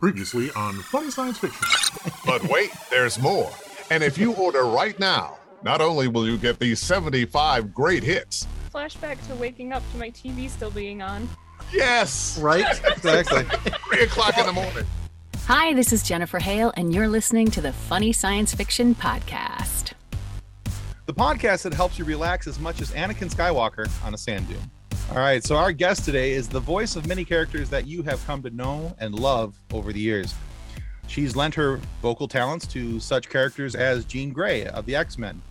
Previously on Funny Science Fiction. But wait, there's more. And if you order right now, not only will you get these 75 great hits, Flashback to waking up to my TV still being on. yes, Right? Exactly. three o'clock in the morning. Hi, this is Jennifer Hale, and you're listening to the Funny Science Fiction Podcast. the podcast that helps you relax as much as Anakin Skywalker on a sand dune. All right, so our guest today is the voice of many characters that you have come to know and love over the years. She's lent her vocal talents to such characters as Jean Grey of the X Men,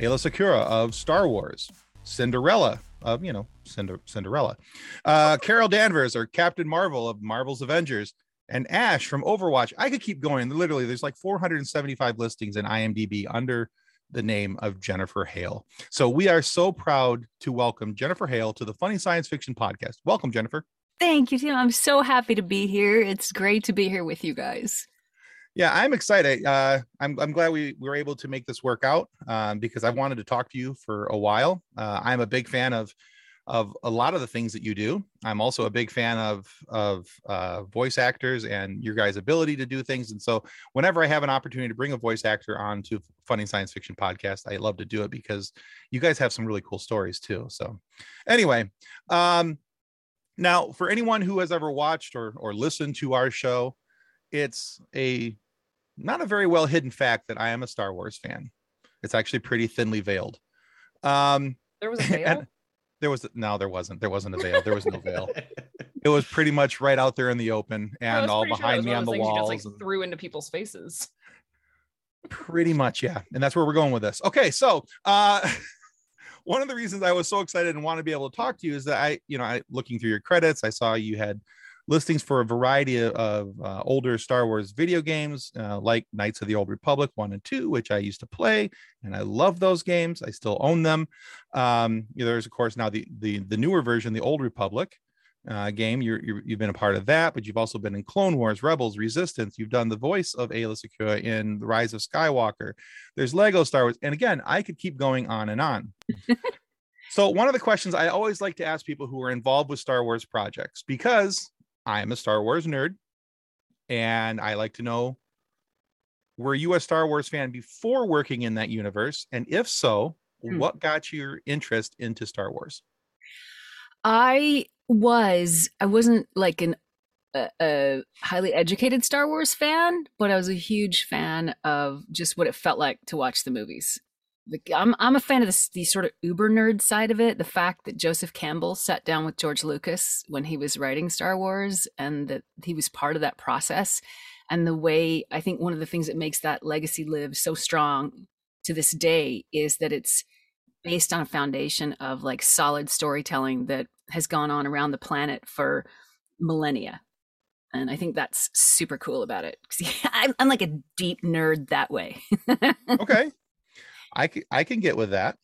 Aayla Secura of Star Wars, Cinderella of, you know, Cinder- Cinderella, uh, Carol Danvers or Captain Marvel of Marvel's Avengers, and Ashe from Overwatch. I could keep going. Literally, there's like 475 listings in IMDb under the name of Jennifer Hale. So we are so proud to welcome Jennifer Hale to the Funny Science Fiction Podcast. Welcome, Jennifer. Thank you, Tim. I'm so happy to be here. It's great to be here with you guys. Yeah, I'm excited. Uh, I'm, I'm glad we, we were able to make this work out um, because I've wanted to talk to you for a while. Uh, I'm a big fan of of a lot of the things that you do. I'm also a big fan of of uh, voice actors and your guys' ability to do things. And so, whenever I have an opportunity to bring a voice actor on to Funny Science Fiction podcast, I love to do it because you guys have some really cool stories too. So, anyway, um, now for anyone who has ever watched or or listened to our show, it's a not a very well hidden fact that I am a Star Wars fan. It's actually pretty thinly veiled. Um, There was a veil. And there was no, there wasn't. There wasn't a veil. There was no veil. It was pretty much right out there in the open and all pretty sure behind me on the those things walls. just like and- threw into people's faces. pretty much, yeah. And that's where we're going with this. Okay, so uh one of the reasons I was so excited and want to be able to talk to you is that I, you know, I looking through your credits, I saw you had listings for a variety of, of uh, older Star Wars video games, uh, like Knights of the Old Republic one and two, which I used to play, and I love those games. I still own them. Um, there's of course now the the the newer version, the Old Republic uh, game. You're, you're you've been a part of that, but you've also been in Clone Wars, Rebels, Resistance. You've done the voice of Aayla Secura in The Rise of Skywalker. There's Lego Star Wars, and again, I could keep going on and on. so one of the questions I always like to ask people who are involved with Star Wars projects, because I am a Star Wars nerd, and I like to know were you a Star Wars fan before working in that universe, and if so, Hmm. what got your interest into Star Wars? I was, I wasn't like an a, a highly educated Star Wars fan, but I was a huge fan of just what it felt like to watch the movies. I'm I'm a fan of the sort of uber nerd side of it. The fact that Joseph Campbell sat down with George Lucas when he was writing Star Wars, and that he was part of that process, and the way I think one of the things that makes that legacy live so strong to this day is that it's based on a foundation of like solid storytelling that has gone on around the planet for millennia. And i think that's super cool about it I'm, I'm like a deep nerd that way. Okay i can i can get with that.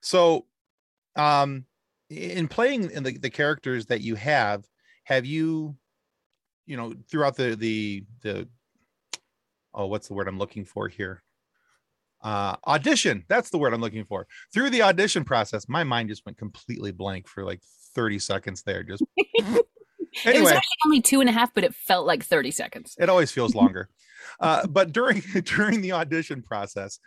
So um in playing in the, the characters that you have have you you know throughout the the the oh what's the word i'm looking for here? Uh audition. That's the word i'm looking for. Through the audition process my mind just went completely blank for like 30 seconds there. Just it was anyway. actually only two and a half but it felt like 30 seconds. It always feels longer. Uh, but during during the audition process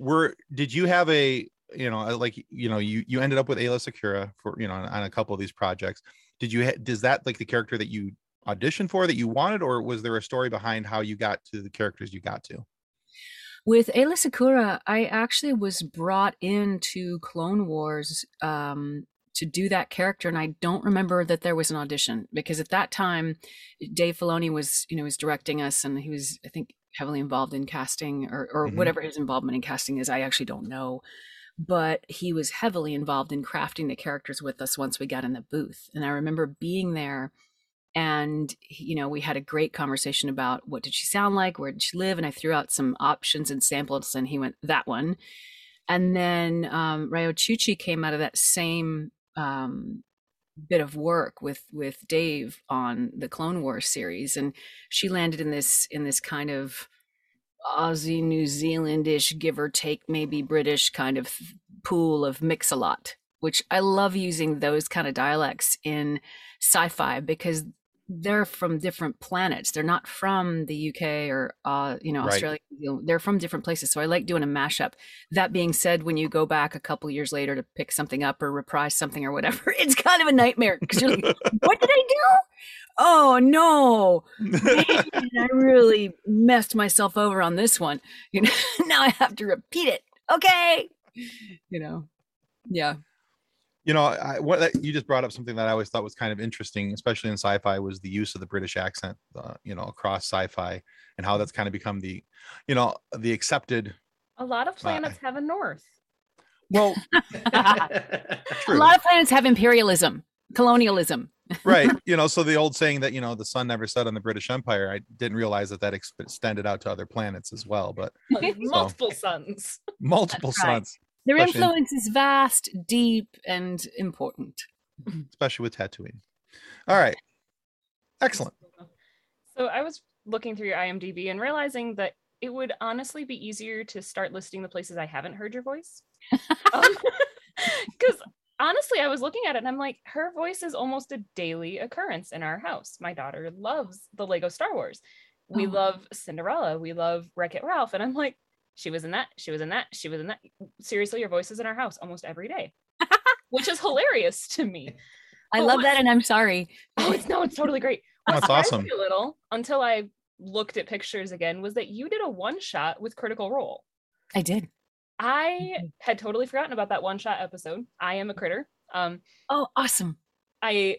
were did you have a you know like you know you you ended up with Aayla Secura for you know on, on a couple of these projects. Did you ha- does that like the character that you auditioned for that you wanted or was there a story behind how you got to the characters you got to? With Aayla Secura, I actually was brought into Clone Wars um, to do that character, and I don't remember that there was an audition because at that time, Dave Filoni was, you know, was directing us, and he was, I think, heavily involved in casting or, or Mhm. whatever his involvement in casting is. I actually don't know, but he was heavily involved in crafting the characters with us once we got in the booth, and I remember being there and you know we had a great conversation about what did she sound like where did she live and i threw out some options and samples and he went that one and then um, Riyo Chuchi came out of that same um, bit of work with with Dave on the Clone Wars series, and she landed in this in this kind of Aussie, New Zealandish, give or take, maybe British kind of pool of mix a lot, which I love using those kind of dialects in sci-fi because they're from different planets. They're not from the UK or uh, you know Right. Australia. You know, they're from different places. So I like doing a mashup. That being said, when you go back a couple years later to pick something up or reprise something or whatever, it's kind of a nightmare because you're like, "What did I do? Oh no, man, I really messed myself over on this one. You know, now I have to repeat it. Okay, you know, yeah." You know I, what that- you just brought up something that i always thought was kind of interesting especially in sci-fi was the use of the british accent uh, you know across sci-fi and how that's kind of become the you know the accepted A lot of planets have a north. well A lot of planets have imperialism, colonialism. right you know so the old saying that you know the sun never set on the british empire i didn't realize that that extended out to other planets as well but Multiple suns. multiple That's right. suns Their Especially in- influence is vast, deep, and important. especially with Tatooine. All right. Excellent. So I was looking through your IMDb and realizing that it would honestly be easier to start listing the places I haven't heard your voice. Um, because honestly, I was looking at it and I'm like, her voice is almost a daily occurrence in our house. My daughter loves the Lego Star Wars. We Oh. love Cinderella. We love Wreck It Ralph. And I'm like, she was in that. She was in that. She was in that. Seriously, your voice is in our house almost every day, which is hilarious to me. I But love what- that, and I'm sorry. Oh, it's no, it's totally great. What That's awesome. A little until I looked at pictures again was that you did a one shot with Critical Role. I did. I had totally forgotten about that one shot episode. I am a critter. Um, Oh, awesome. I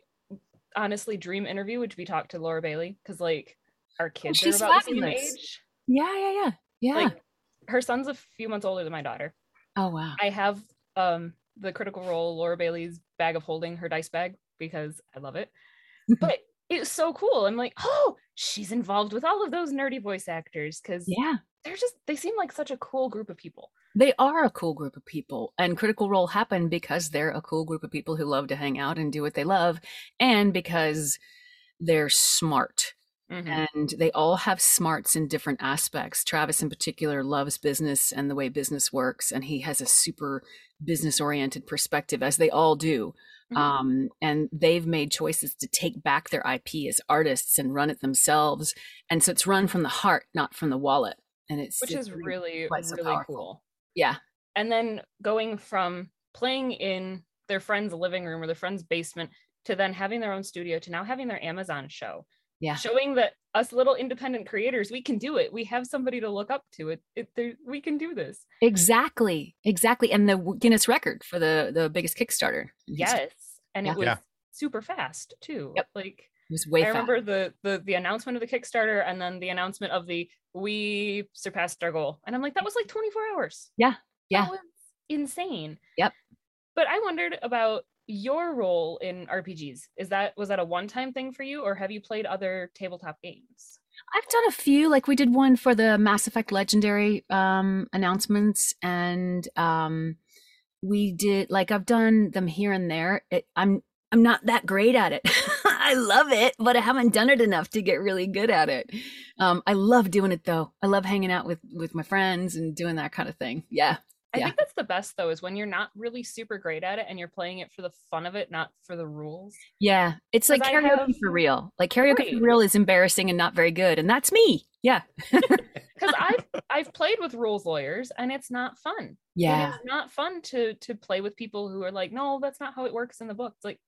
honestly dream interview would be talk to Laura Bailey because like our kids are she's about the same fabulous. age. Yeah, yeah, yeah, yeah. Like her son's a few months older than my daughter. oh, wow. I have um the Critical Role Laura Bailey's bag of holding her dice bag because I love it. but it's so cool. I'm like, oh, she's involved with all of those nerdy voice actors because Yeah, they're just they seem like such a cool group of people. they are a cool group of people, and Critical Role happened because they're a cool group of people who love to hang out and do what they love, and because they're smart. Mhm. and they all have smarts in different aspects. Travis, in particular, loves business and the way business works, and he has a super business oriented perspective, as they all do. Mhm. Um, and they've made choices to take back their IP as artists and run it themselves. And so it's run from the heart, not from the wallet. And it's Which is really, quite so really cool. yeah, And then going from playing in their friend's living room or their friend's basement to then having their own studio to now having their Amazon show. Yeah. Showing that us little independent creators, we can do it. We have somebody to look up to. It, it there, we can do this. exactly, exactly. And the Guinness record for the the biggest Kickstarter. Yes. And Yeah. it was Yeah. super fast too. Yep. Like it was way I fast. remember the, the the announcement of the Kickstarter and then the announcement of the we surpassed our goal. And I'm like, that was like 24 hours. Yeah, yeah. That was insane. Yep. But I wondered about your role in RPGs. Is that was that a one-time thing for you or have you played other tabletop games? I've done a few. Like we did one for the Mass Effect Legendary um, announcements, and um, we did like I've done them here and there. It, I'm I'm not that great at it. I love it, but I haven't done it enough to get really good at it. Um, I love doing it though. I love hanging out with with my friends and doing that kind of thing. Yeah, I Yeah. think that's the best though, is when you're not really super great at it and you're playing it for the fun of it, not for the rules. yeah. It's like karaoke have- for real. Like karaoke Right. for real is embarrassing and not very good, and that's me. Yeah, Because I've I've played with rules lawyers and it's not fun. yeah. It is not fun to to play with people who are like, no, that's not how it works in the book. It's like,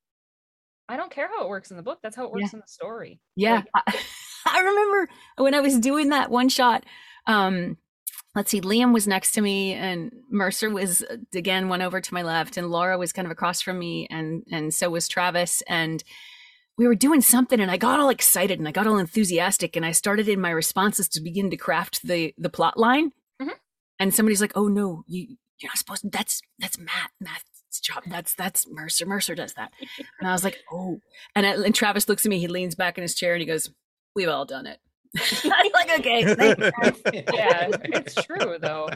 I don't care how it works in the book. That's how it works in the story. Yeah. Like, I, I remember when I was doing that one shot. Um, let's see, Liam was next to me and Mercer was uh, again one over to my left and Laura was kind of across from me and and so was Travis and we were doing something and I got all excited and I got all enthusiastic and I started in my responses to begin to craft the the plot line. Mhm. And somebody's like, "Oh no, you you're not supposed to. That's that's Matt. Matt's job. That's that's Mercer. Mercer does that." And I was like, "Oh." And, I, and Travis looks at me. He leans back in his chair and he goes, "We've all done it." I'm like, "Okay." thank you." Yeah, it's true, though.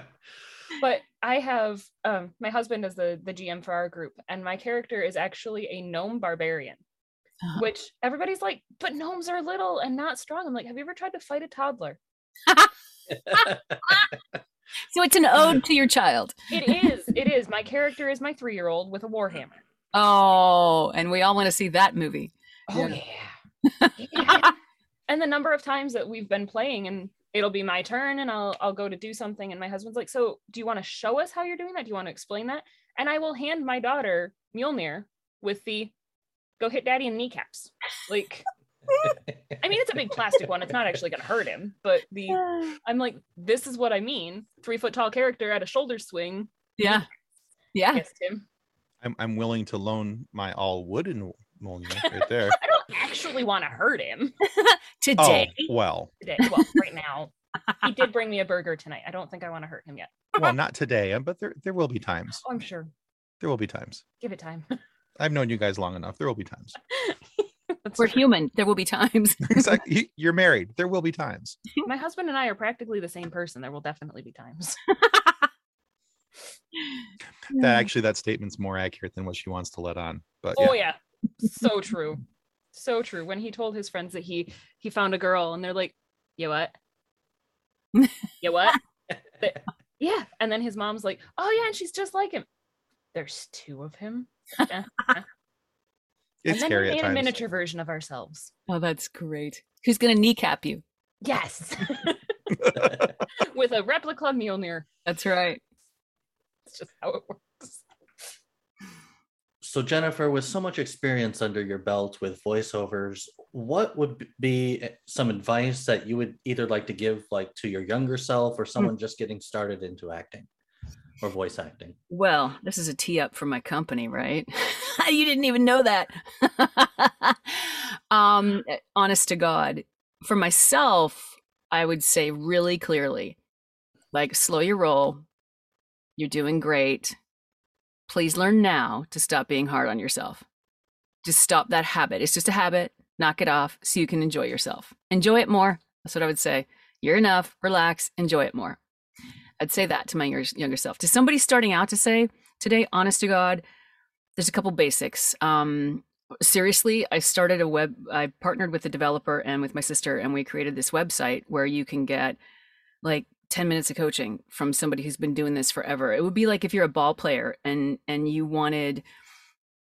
but I have um my husband is the the GM for our group, and my character is actually a gnome barbarian. Uh-huh. Which everybody's like, but gnomes are little and not strong. I'm like, have you ever tried to fight a toddler? So it's an ode to your child. It is. It is. My character is my three year old with a warhammer. Oh, and we all want to see that movie. Oh Yeah. yeah. And the number of times that we've been playing and it'll be my turn and I'll I'll go to do something and my husband's like, "So, do you want to show us how you're doing that? Do you want to explain that?" And I will hand my daughter Mjolnir with the go hit daddy in kneecaps. Like I mean, it's a big plastic one. It's not actually going to hurt him, but the I'm like, this is what I mean. Three foot tall character at a shoulder swing yeah. Yeah. him. I'm I'm willing to loan my all wooden Mjolnir right there. I don't actually want to hurt him oh Today. well, today. Well, right now, he did bring me a burger tonight. I don't think I want to hurt him yet. well, not today, uh, but there there will be times. Oh, I'm sure. There will be times. Give it time. I've known you guys long enough. There will be times. That's We're true. human. There will be times. exactly. You- You're married. There will be times. My husband and I are practically the same person. There will definitely be times. That actually, that statement's more accurate than what she wants to let on. But Oh yeah. yeah, so true, so true. When he told his friends that he he found a girl, and they're like, "You what? you what?" They- yeah, and then his mom's like, "Oh yeah, and she's just like him." There's two of him. Yeah. it's and then scary we made a miniature version of ourselves. Oh, that's great. Who's gonna kneecap you? Yes, with a replica Mjolnir. That's right. It's just how it works. So, Jennifer, with so much experience under your belt with voiceovers, what would be eh, some advice that you would either like to give, like to your younger self, or someone just getting started into acting or voice acting? Well, this is a tee up for my company, right? you didn't even know that. um, honest to God, for myself, I would say really clearly, like slow your roll. You're doing great. Please learn now to stop being hard on yourself. Just stop that habit. It's just a habit. Knock it off so you can enjoy yourself. Enjoy it more. That's what I would say. You're enough. Relax. Enjoy it more. I'd say that to my younger, self. To somebody starting out to say today, honest to God, there's a couple basics. Um, seriously, I started a web, I partnered with a developer and with my sister, and we created this website where you can get like 10 minutes of coaching from somebody who's been doing this forever. It would be like if you're a ball player and and you wanted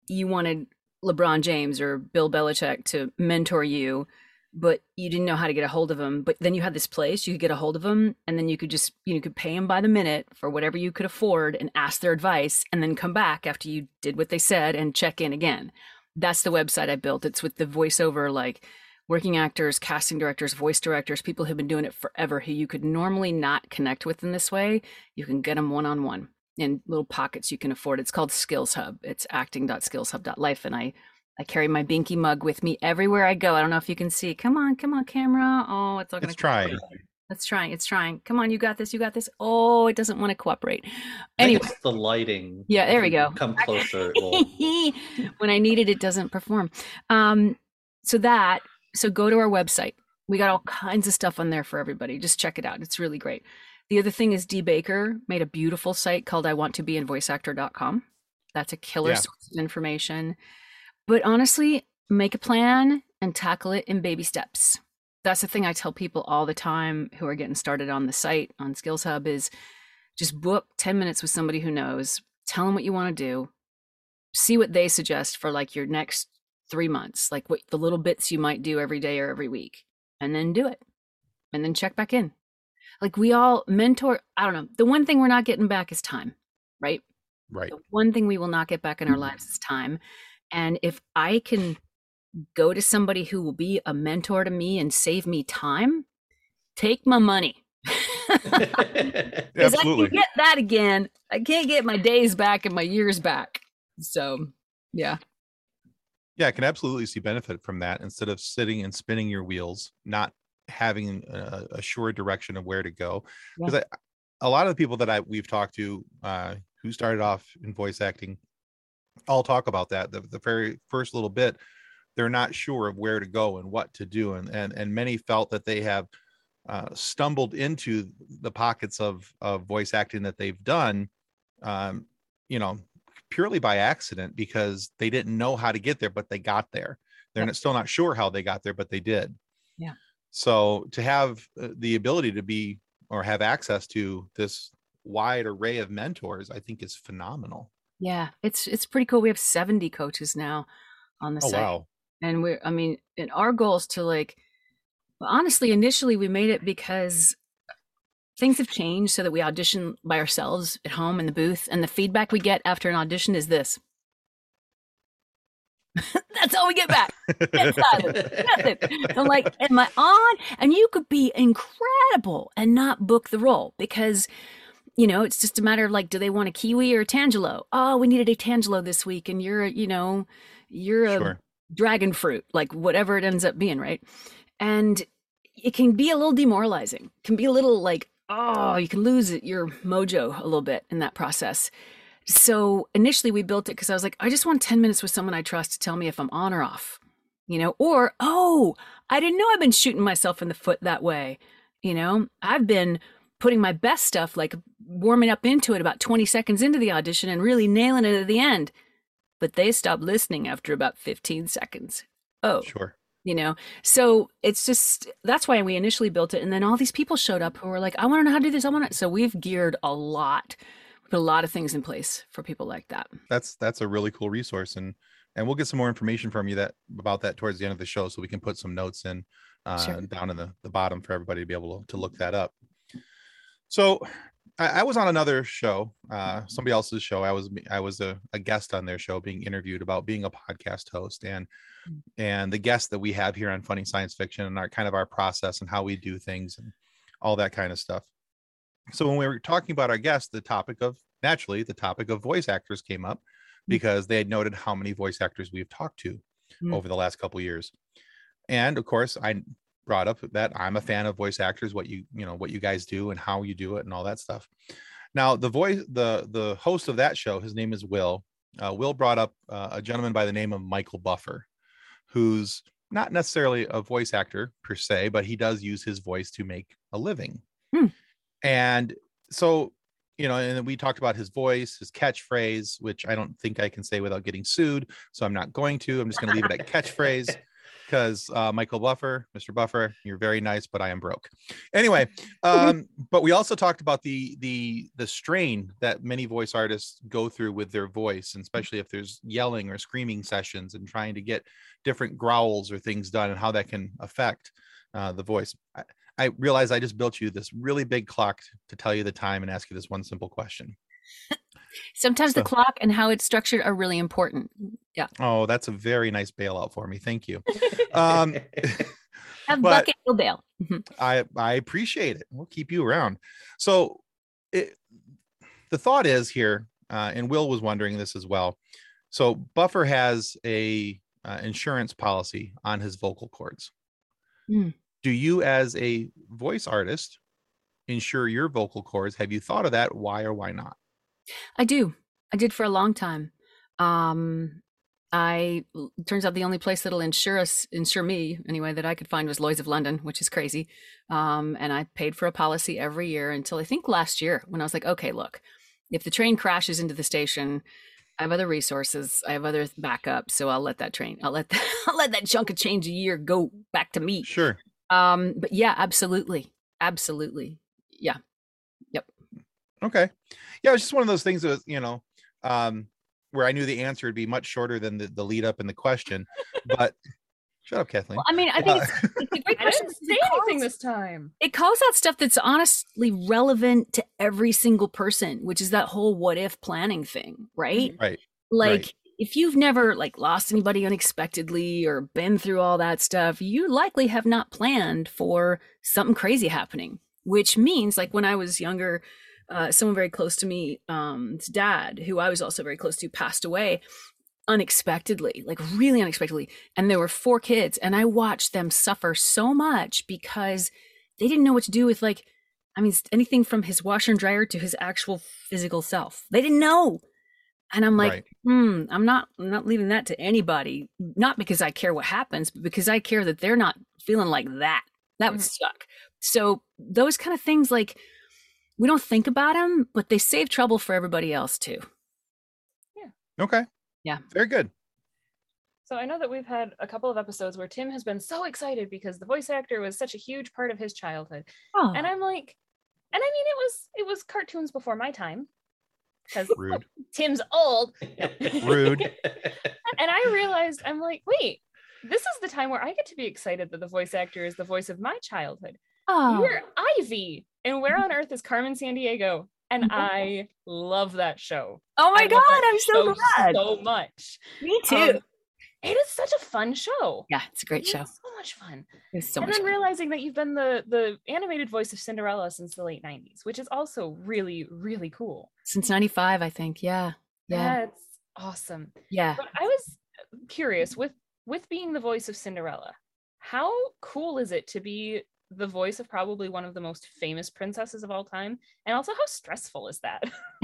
you wanted LeBron James or Bill Belichick to mentor you, but you didn't know how to get a hold of him. But then you had this place you could get a hold of them, and then you could just you know, you could pay them by the minute for whatever you could afford and ask their advice, and then come back after you did what they said and check in again. That's the website I built. It's with the voiceover like working actors, casting directors, voice directors, people who've been doing it forever who you could normally not connect with in this way. You can get them one on one in little pockets you can afford. It's called Skills Hub. It's acting.skillshub.life. And I, I carry my binky mug with me everywhere I go. I don't know if you can see. Come on, come on, camera. Oh, it's all gonna It's trying. It's trying. It's trying. Come on, you got this. You got this. Oh, it doesn't want to cooperate. Anyway, it's the lighting. Yeah, there we go. Come closer. When I need it, it doesn't perform. Um, so that so go to our website. We got all kinds of stuff on there for everybody. Just check it out. It's really great. The other thing is Dee Baker made a beautiful site called I want to be in voiceactor.com. That's a killer Yeah. source of information. But honestly, make a plan and tackle it in baby steps. That's the thing I tell people all the time who are getting started on the site on Skills Hub is just book 10 minutes with somebody who knows, tell them what you want to do, see what they suggest for like your next three months, like what the little bits you might do every day or every week, and then do it. And then check back in. Like we all mentor, I don't know. The one thing we're not getting back is time, right? Right. The one thing we will not get back in our mm-hmm. lives is time. And if I can go to somebody who will be a mentor to me and save me time, take my money. Because I can get that again. I can't get my days back and my years back. So, yeah. Yeah, I can absolutely see benefit from that instead of sitting and spinning your wheels, not having a, a sure direction of where to go. Because a lot of the people that I we've talked to uh, who started off in voice acting all talk about that. The, the very first little bit, they're not sure of where to go and what to do, and and and many felt that they have uh, stumbled into the pockets of of voice acting that they've done, um, you know, purely by accident because they didn't know how to get there, but they got there. They're still not sure how they got there, but they did. Yeah. So to have uh, the ability to be or have access to this wide array of mentors, I think is phenomenal. Yeah. It's it's pretty cool. We have 70 coaches now on the Oh site. wow! and we're i mean and our goal is to like well, honestly initially we made it because things have changed so that we audition by ourselves at home in the booth and the feedback we get after an audition is this that's all we get back Nothing. I'm like, am I on? And you could be incredible and not book the role because, you know, it's just a matter of like, do they want a kiwi or a tangelo? Oh, we needed a tangelo this week, and you're, you know, you're a Sure. dragon fruit, like whatever it ends up being, right? And it can be a little demoralizing. Can be a little like, oh, you can lose your mojo a little bit in that process. So initially we built it because I was like, I just want 10 minutes with someone I trust to tell me if I'm on or off. You know, or oh, I didn't know I've been shooting myself in the foot that way. You know, I've been putting my best stuff, like warming up into it about 20 seconds into the audition and really nailing it at the end. But they stopped listening after about 15 seconds. Oh, Sure. You know so it's just that's why we initially built it and then all these people showed up who were like i want to know how to do this i want to so we've geared a lot put a lot of things in place for people like that That's that's a really cool resource, and and we'll get some more information from you that about that towards the end of the show, so we can put some notes in uh, Sure. down in the the bottom for everybody to be able to, to look that up. So. I I was on another show, uh, somebody else's show. I was I was a, a guest on their show, being interviewed about being a podcast host, and and the guests that we have here on Funny Science Fiction and our kind of our process and how we do things and all that kind of stuff. So when we were talking about our guests, the topic of naturally the topic of voice actors came up because they had noted how many voice actors we've talked to Mm. over the last couple years. And of course, I brought up that I'm a fan of voice actors, what you you know what you guys do and how you do it and all that stuff. Now the voice the the host of that show, his name is Will. Uh, Will brought up uh, a gentleman by the name of Michael Buffer, who's not necessarily a voice actor per se, but he does use his voice to make a living. Hmm. And so, you know, and we talked about his voice, his catchphrase, which I don't think I can say without getting sued. So I'm not going to. I'm just going to leave it at catchphrase because uh, Michael Buffer, Mr. Buffer, you're very nice, but I am broke. Anyway, um, but we also talked about the the the strain that many voice artists go through with their voice, and especially if there's yelling or screaming sessions and trying to get different growls or things done, and how that can affect uh, the voice. I, I realize I just built you this really big clock to tell you the time and ask you this one simple question. sometimes the clock and how it's structured are really important yeah Oh, that's a very nice bailout for me. Thank you. Um, have bucket will bail Mhm. I I appreciate it. We'll keep you around. So, it, the thought is here, uh, and Will was wondering this as well. So, Buffer has a uh, insurance policy on his vocal cords. Hmm. Do you, as a voice artist, insure your vocal cords? Have you thought of that? Why or why not? I do. I did for a long time. Um, I turns out the only place that'll insure us, insure me anyway, that I could find was Lloyd's of London, which is crazy. Um, and I paid for a policy every year until I think last year when I was like, okay, look, if the train crashes into the station, I have other resources, I have other backup, so I'll let that train, I'll let that, I'll let that chunk of change a year go back to me. Sure. Um, but yeah, absolutely, absolutely, yeah. Okay. Yeah, it's just one of those things that was, you know, um, where I knew the answer would be much shorter than the, the lead up in the question. But shut up, Kathleen. Well, I mean, I think it's, it's a great I question. didn't say it calls- anything this time. it calls out stuff that's honestly relevant to every single person, which is that whole what if planning thing, right? Right. Like Right. if you've never like lost anybody unexpectedly or been through all that stuff, you likely have not planned for something crazy happening, which means like when I was younger, uh, someone very close to me, um, his dad, who I was also very close to, passed away unexpectedly, like really unexpectedly. And there were four kids, and I watched them suffer so much because they didn't know what to do with like, I mean, anything from his washer and dryer to his actual physical self. They didn't know. And I'm like, right. hmm, I'm not I'm not leaving that to anybody. Not because I care what happens, but because I care that they're not feeling like that. That would Mhm. suck. So those kind of things, like we don't think about them, but they save trouble for everybody else too. Yeah. Okay. Yeah. Very good. So I know that we've had a couple of episodes where Tim has been so excited because the voice actor was such a huge part of his childhood. Oh, And I'm like, and I mean it was it was cartoons before my time. Because Tim's old. Rude. And I realized I'm like, wait, this is the time where I get to be excited that the voice actor is the voice of my childhood. Oh, You're Ivy, and Where on Earth is Carmen Sandiego, and. I love that show. oh my I God, I'm so glad. so much. Me too. Um, it is such a fun show. yeah, it's a great It's show. so much fun. It's so and much then fun. realizing that you've been the the animated voice of Cinderella since the late 90s, which is also really, really cool. Since 95, I think. Yeah. Yeah. That's awesome. Yeah. But I was curious with with being the voice of Cinderella, how cool is it to be the voice of probably one of the most famous princesses of all time? And also how stressful is that?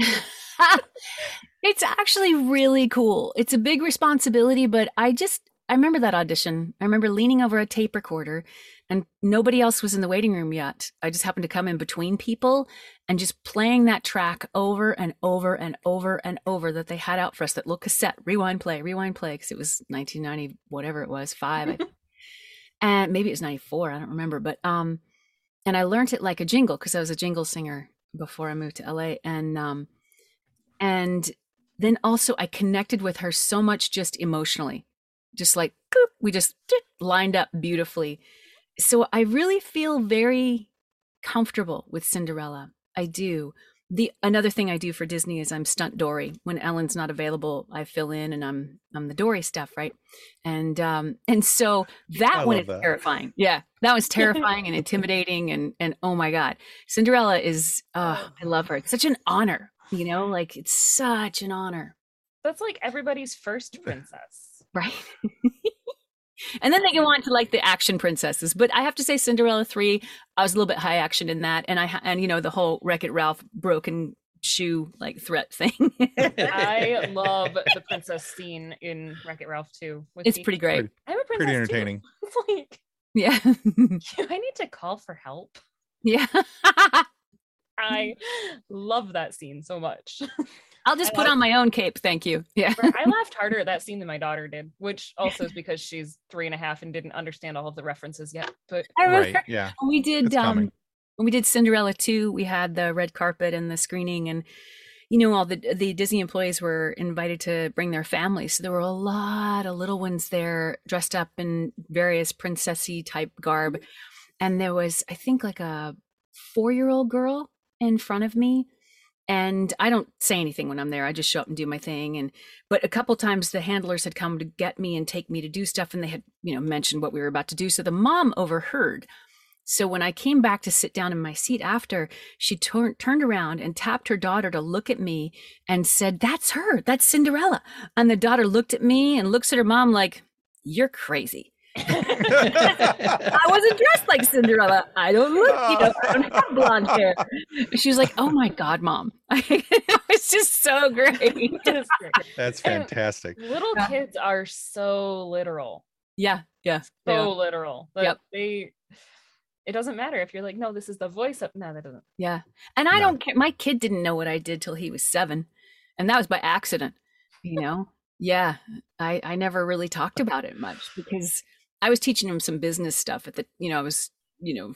it's actually really cool. It's a big responsibility, but I just I remember that audition. I remember leaning over a tape recorder and nobody else was in the waiting room yet. I just happened to come in between people and just playing that track over and over and over and over that they had out for us that little cassette rewind play rewind play because it was 1990 whatever it was 5 I think. and maybe it was 94 I don't remember but um and I learned it like a jingle because I was a jingle singer before I moved to LA and um and then also I connected with her so much just emotionally, just like we just lined up beautifully. So I really feel very comfortable with Cinderella. I do. The another thing I do for Disney is I'm stunt Dory. When Ellen's not available, I fill in and I'm I'm the Dory stuff, right? And um and so that I one is that. terrifying. Yeah, that was terrifying and intimidating and and oh my god, Cinderella is uh I love her. It's such an honor, you know, like it's such an honor, That's like everybody's first princess. right? and then they go on to like the action princesses, but I have to say Cinderella 3, I was a little bit high action in that and I and you know the whole Wreck-It Ralph broken shoe like threat thing. I love the princess scene in Wreck It Ralph too. with it's Peach. pretty great. I'm a princess Pretty entertaining. Like Yeah. I need to call for help. yeah. I love that scene so much. I'll just I put love- on my own cape, thank you. Yeah. I laughed harder at that scene than my daughter did, which also is because she's three and a half and didn't understand all of the references yet. But I remember Right. Yeah. when we did It's um coming. when we did Cinderella 2, we had the red carpet and the screening and you know all the the Disney employees were invited to bring their families. So there were a lot of little ones there dressed up in various princessy type garb. And there was I think like a 4-year-old girl in front of me and I don't say anything when I'm there. I just show up and do my thing and but a couple times the handlers had come to get me and take me to do stuff and they had, you know, mentioned what we were about to do. So the mom overheard so when I came back to sit down in my seat after, she tur- turned around and tapped her daughter to look at me and said, That's her. That's Cinderella. And the daughter looked at me and looks at her mom like, You're crazy. I wasn't dressed like Cinderella. I don't look, you know, I don't have blonde hair. She was like, Oh my God, mom. it's just so great. it is great. That's And- fantastic. little Yeah. kids are so literal. Yeah. Yeah. So Yeah. literal. that Yep. They it doesn't matter if you're like, no, this is the voice of no, that doesn't. Yeah. And I No. don't care. My kid didn't know what I did till he was seven. And that was by accident, you know? yeah. I, I never really talked about it much because I was teaching him some business stuff at the, you know, I was, you know,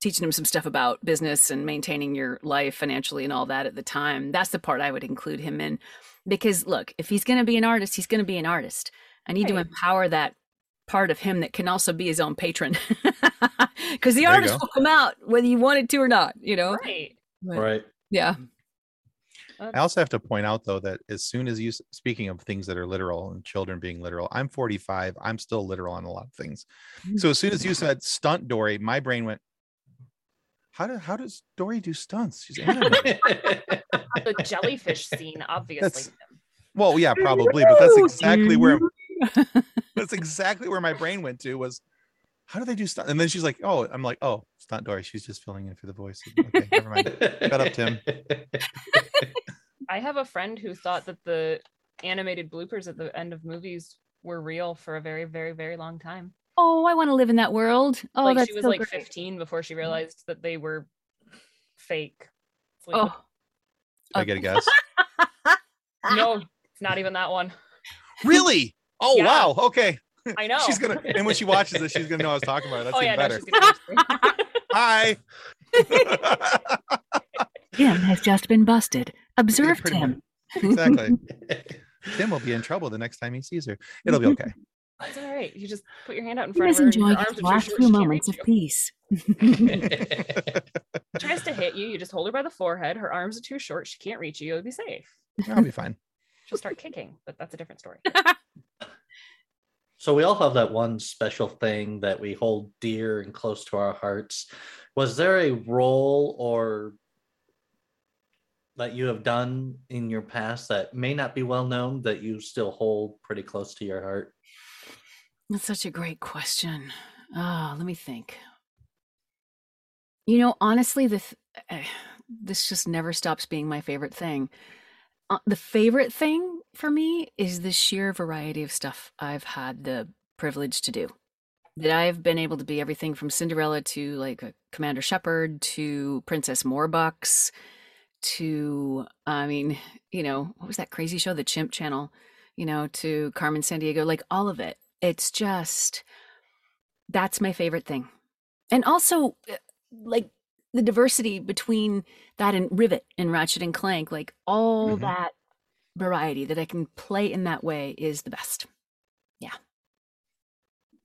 teaching him some stuff about business and maintaining your life financially and all that at the time. That's the part I would include him in. Because look, if he's going to be an artist, he's going to be an artist. I need to empower that part of him that can also be his own patron. Because the There artist will come out whether you want it to or not, you know? Right. But- right. Yeah. I also have to point out though that as soon as you speaking of things that are literal and children being literal, I'm 45. I'm still literal on a lot of things. So as soon as you said stunt Dory, my brain went, how do how does Dory do stunts? She's animated. The jellyfish scene, obviously. That's- well, yeah, probably, but that's exactly where that's exactly where my brain went to was how do they do stunt? And then she's like, oh, I'm like, oh, stunt Dory. She's just filling in for the voice. Okay, never mind. Shut up, Tim. I have a friend who thought that the animated bloopers at the end of movies were real for a very, very, very long time. Oh, I want to live in that world. Oh, like that's she was so like great. 15 before she realized that they were fake. Like, Oh, Did I get a uh, guess? no, it's not even that one. really? Oh Yeah. wow. Okay. I know. She's gonna and when she watches this, she's gonna know I was talking about it. That's oh even yeah, better. she's gonna Hi. Tim has just been busted. Observe him. Tim. exactly. Tim will be in trouble the next time he sees her. It'll be okay. It's all right. You just put your hand out in front was of her. and enjoying her his arms last few moments of peace. tries to hit you, you just hold her by the forehead. Her arms are too short. She can't reach you. You'll be safe. I'll be fine. She'll start kicking, but that's a different story. So we all have that one special thing that we hold dear and close to our hearts. Was there a role or that you have done in your past that may not be well known that you still hold pretty close to your heart? That's such a great question. Ah, let me think. You know, honestly, the th- eh, this just never stops being my favorite thing. Uh, the favorite thing for me is the sheer variety of stuff I've had the privilege to do. That I've been able to be everything from Cinderella to like Commander Shepard to Princess Morbucks to, I mean, you know, what was that crazy show, the Chimp Channel, you know, to Carmen Sandiego, like all of it. It's just, that's my favorite thing. And also, uh, like, the diversity between that and Rivet and Ratchet and Clank, like all Mhm. that variety that I can play in that way is the best.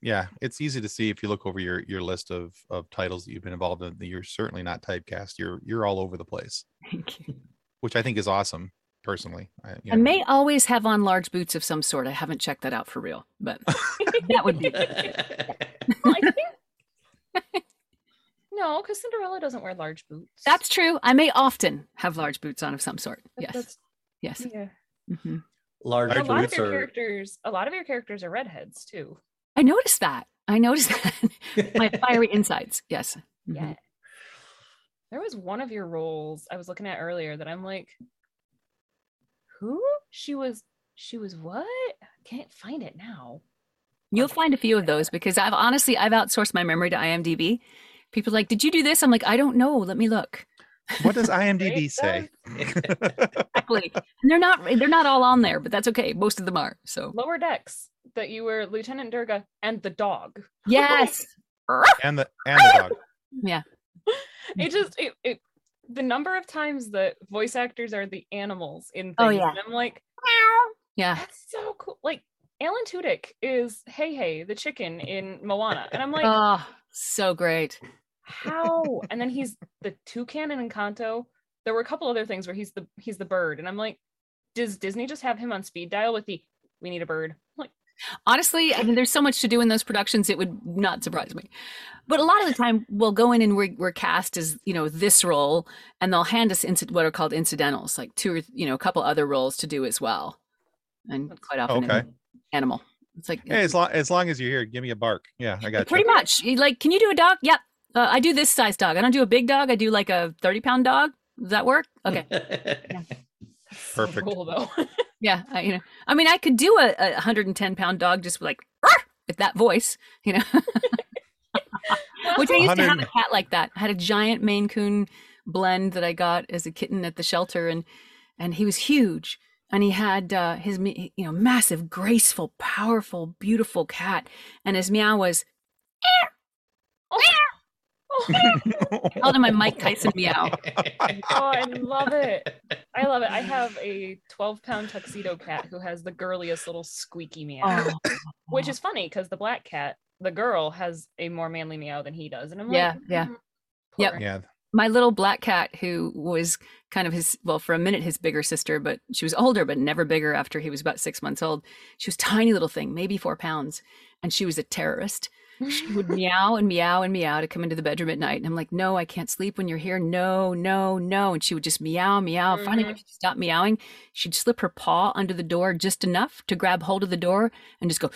Yeah, it's easy to see if you look over your your list of of titles that you've been involved in. that You're certainly not typecast. You're you're all over the place, Thank you. which I think is awesome. Personally, I, you I may always have on large boots of some sort. I haven't checked that out for real, but that would be Well, I think no, because Cinderella doesn't wear large boots. that's true. I may often have large boots on of some sort. That- Yes, that's- yes. yeah. hmm Large A lot of boots your are characters, a lot of your characters are redheads too. I noticed that. I noticed that. My fiery insides. Yes. Mhm. Yeah. There was one of your roles I was looking at earlier that I'm like, who? She was she was what? Can't find it now. You'll find a few of those because I've honestly I've outsourced my memory to IMDb. People are like, did you do this? I'm like, I don't know. Let me look. what does IMDb say? Exactly. and they're not they're not all on there, but that's okay. Most of them are. So Lower decks that you were Lieutenant Durga and the dog. yes. and the and the dog. Yeah. It just it, it the number of times that voice actors are the animals in oh, things. Oh, yeah. and I'm like, Yeah. that's so cool. Like Alan Tudyk is Hey Hey the chicken in Moana, and I'm like, oh, so great. how? And then he's the toucan in Encanto. There were a couple other things where he's the he's the bird, and I'm like, does Disney just have him on speed dial with the we need a bird? I'm like, Honestly, I mean, there's so much to do in those productions, it would not surprise me. But a lot of the time, we'll go in and we're, we're cast as, you know, this role, and they'll hand us inci- what are called incidentals, like two or, you know, a couple other roles to do as well. And quite often, an Okay. animal. It's like, Hey, as long as long as you're here, give me a bark. Yeah, I got you. pretty you. much. Like, can you do a dog? Yep. Uh, I do this size dog. I don't do a big dog. I do like a 30 pound dog. Does that work? Okay. so Perfect. cool though. Yeah. I, you know, I mean, I could do a, a 110 pound dog just like with that voice, you know. Which I used to have a cat like that. I had a giant Maine Coon blend that I got as a kitten at the shelter, and and he was huge. And he had uh, his you know massive, graceful, powerful, beautiful cat, and his meow was oh, I called him my Mike Tyson meow. oh, I love it. I love it. I have a 12 pound tuxedo cat who has the girliest little squeaky meow, Oh, which is funny because the black cat, the girl, has a more manly meow than he does. And I'm Yeah, like, yeah. "Mm, Yep. Yeah, my little black cat who was kind of his well for a minute his bigger sister but she was older but never bigger after he was about six months old she was a tiny little thing maybe four pounds and she was a terrorist she would meow and meow and meow to come into the bedroom at night and i'm like no i can't sleep when you're here no no no and she would just meow meow finally when she stopped meowing she'd slip her paw under the door just enough to grab hold of the door and just go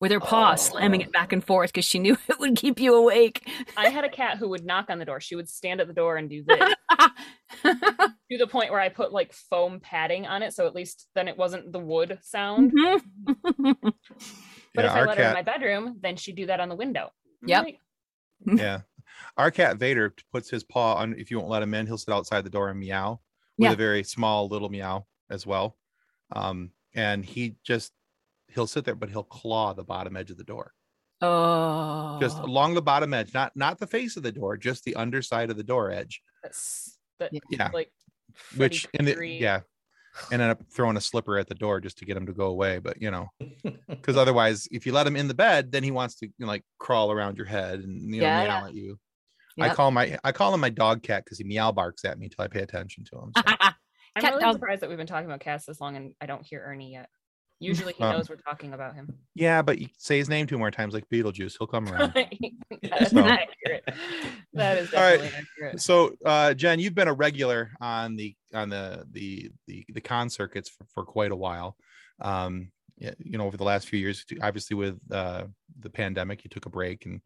with her paw slamming it back and forth because she knew it would keep you awake I had a cat who would knock on the door. She would stand at the door and do this to the point where I put like foam padding on it. So at least then it wasn't the wood sound. Mhm. But yeah. if I Our let her in my bedroom, then she'd do that on the window. I'm Yep. like, yeah, our cat Vader puts his paw on. If you won't let him in, he'll sit outside the door and meow with Yeah. a very small little meow as well. Um, and he just he'll sit there, but he'll claw the bottom edge of the door. Oh, just along the bottom edge, not not the face of the door, just the underside of the door edge. That's that Yeah. Yeah. like Which Freddy in the yeah, and end up throwing a slipper at the door just to get him to go away. But you know, because otherwise, if you let him in the bed, then he wants to you know, like crawl around your head and you know Yeah, meow yeah. at you. I Yep. call my I call him my dog cat because he meow barks at me until I pay attention to him. So. I'm Cat really dog. surprised that we've been talking about cats this long and I don't hear Ernie yet. Usually he Um, knows we're talking about him. yeah, but you say his name two more times like Beetlejuice, he'll come around. That's So- accurate. That is All right. definitely accurate. so uh jen you've been a regular on the on the the the, the con circuits for, for quite a while um you know over the last few years obviously with uh the pandemic you took a break and